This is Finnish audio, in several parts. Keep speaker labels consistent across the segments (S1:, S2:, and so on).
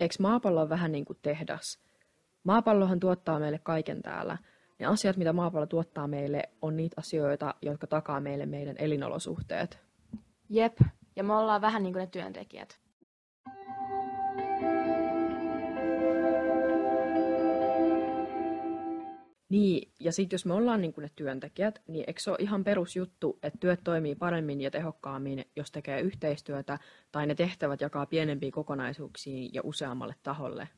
S1: Eikö maapallo ole vähän niin kuin tehdas? Maapallohan tuottaa meille kaiken täällä. Ne asiat, mitä maapallo tuottaa meille, on niitä asioita, jotka takaa meille meidän elinolosuhteet.
S2: Jep, ja me ollaan vähän niin kuin ne työntekijät.
S1: Niin, ja sitten jos me ollaan niin kuin ne työntekijät, niin eikö se ole ihan perusjuttu, että työt toimii paremmin ja tehokkaammin, jos tekee yhteistyötä, tai ne tehtävät jakaa pienempiin kokonaisuuksiin ja useammalle taholle?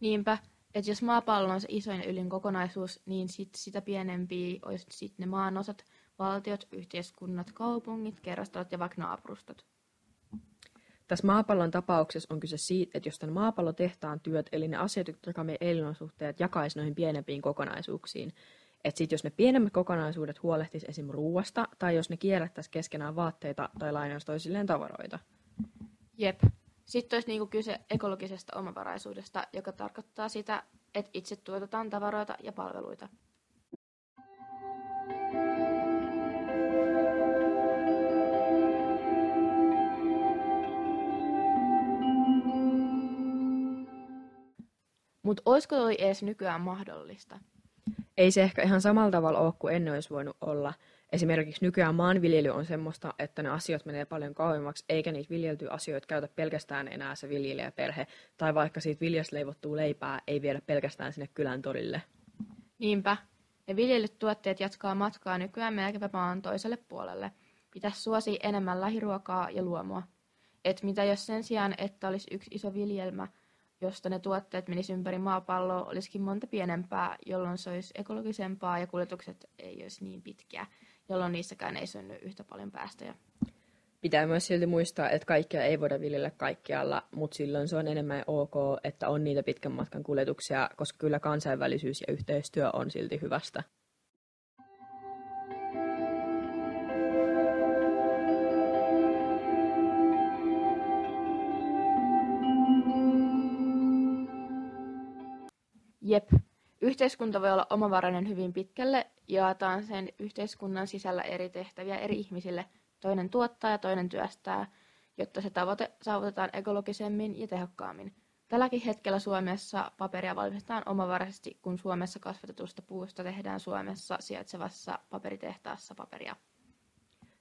S2: Niinpä, että jos maapallo on se isoin ylin kokonaisuus, niin sit sitä pienempiä olisi sitten ne maanosat, valtiot, yhteiskunnat, kaupungit, kerrostalot ja vaikka naapurustot.
S1: Tässä maapallon tapauksessa on kyse siitä, että jos tämän maapallo tehtaan työt, eli ne asiat, jotka meidän elinolosuhteet jakaisi noihin pienempiin kokonaisuuksiin, että sitten jos ne pienemmät kokonaisuudet huolehtis esim. ruuasta, tai jos ne kierrättäisi keskenään vaatteita tai lainaisi toisilleen tavaroita.
S2: Jep. Sitten olisi niinku kyse ekologisesta omavaraisuudesta, joka tarkoittaa sitä, että itse tuotetaan tavaroita ja palveluita. Mutta olisiko toi edes nykyään mahdollista?
S1: Ei se ehkä ihan samalla tavalla ole kuin ennen olisi voinut olla. Esimerkiksi nykyään maanviljely on semmoista, että ne asiat menee paljon kauemmaksi, eikä niitä viljeltyjä asioita käytä pelkästään enää se viljelijäperhe, tai vaikka siitä viljasta leivottuu leipää ei viedä pelkästään sinne kylän torille.
S2: Niinpä. Ne viljelyt tuotteet jatkaa matkaa nykyään melkeinpä maan toiselle puolelle. Pitäisi suosia enemmän lähiruokaa ja luomua. Et mitä jos sen sijaan, että olisi yksi iso viljelmä, josta ne tuotteet menisivät ympäri maapalloa, olisikin monta pienempää, jolloin se olisi ekologisempaa ja kuljetukset ei olisi niin pitkiä, jolloin niissäkään ei synny yhtä paljon päästöjä.
S1: Pitää myös silti muistaa, että kaikkea ei voida viljellä kaikkialla, mutta silloin se on enemmän ok, että on niitä pitkän matkan kuljetuksia, koska kyllä kansainvälisyys ja yhteistyö on silti hyvästä.
S2: Jep. Yhteiskunta voi olla omavarainen hyvin pitkälle, jaetaan sen yhteiskunnan sisällä eri tehtäviä eri ihmisille. Toinen tuottaa ja toinen työstää, jotta se tavoite saavutetaan ekologisemmin ja tehokkaammin. Tälläkin hetkellä Suomessa paperia valmistetaan omavaraisesti, kun Suomessa kasvatetusta puusta tehdään Suomessa sijaitsevassa paperitehtaassa paperia.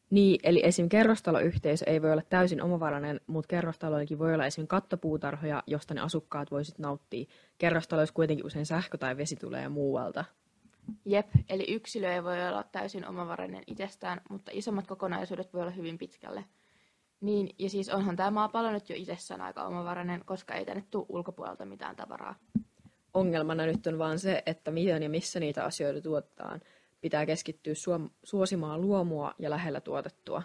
S1: Niin, eli esim. kerrostaloyhteisö ei voi olla täysin omavarainen, mutta kerrostaloillakin voi olla esim. kattopuutarhoja, josta ne asukkaat voisit nauttia. Kerrostaloissa kuitenkin usein sähkö tai vesi tulee muualta.
S2: Jep, eli yksilö ei voi olla täysin omavarainen itsestään, mutta isommat kokonaisuudet voi olla hyvin pitkälle. Niin, ja siis onhan tämä maapallo nyt jo itsessään aika omavarainen, koska ei tänne tule ulkopuolelta mitään tavaraa.
S1: Ongelmana nyt on vaan se, että miten ja missä niitä asioita tuotetaan – pitää keskittyä suosimaan luomua ja lähellä tuotettua.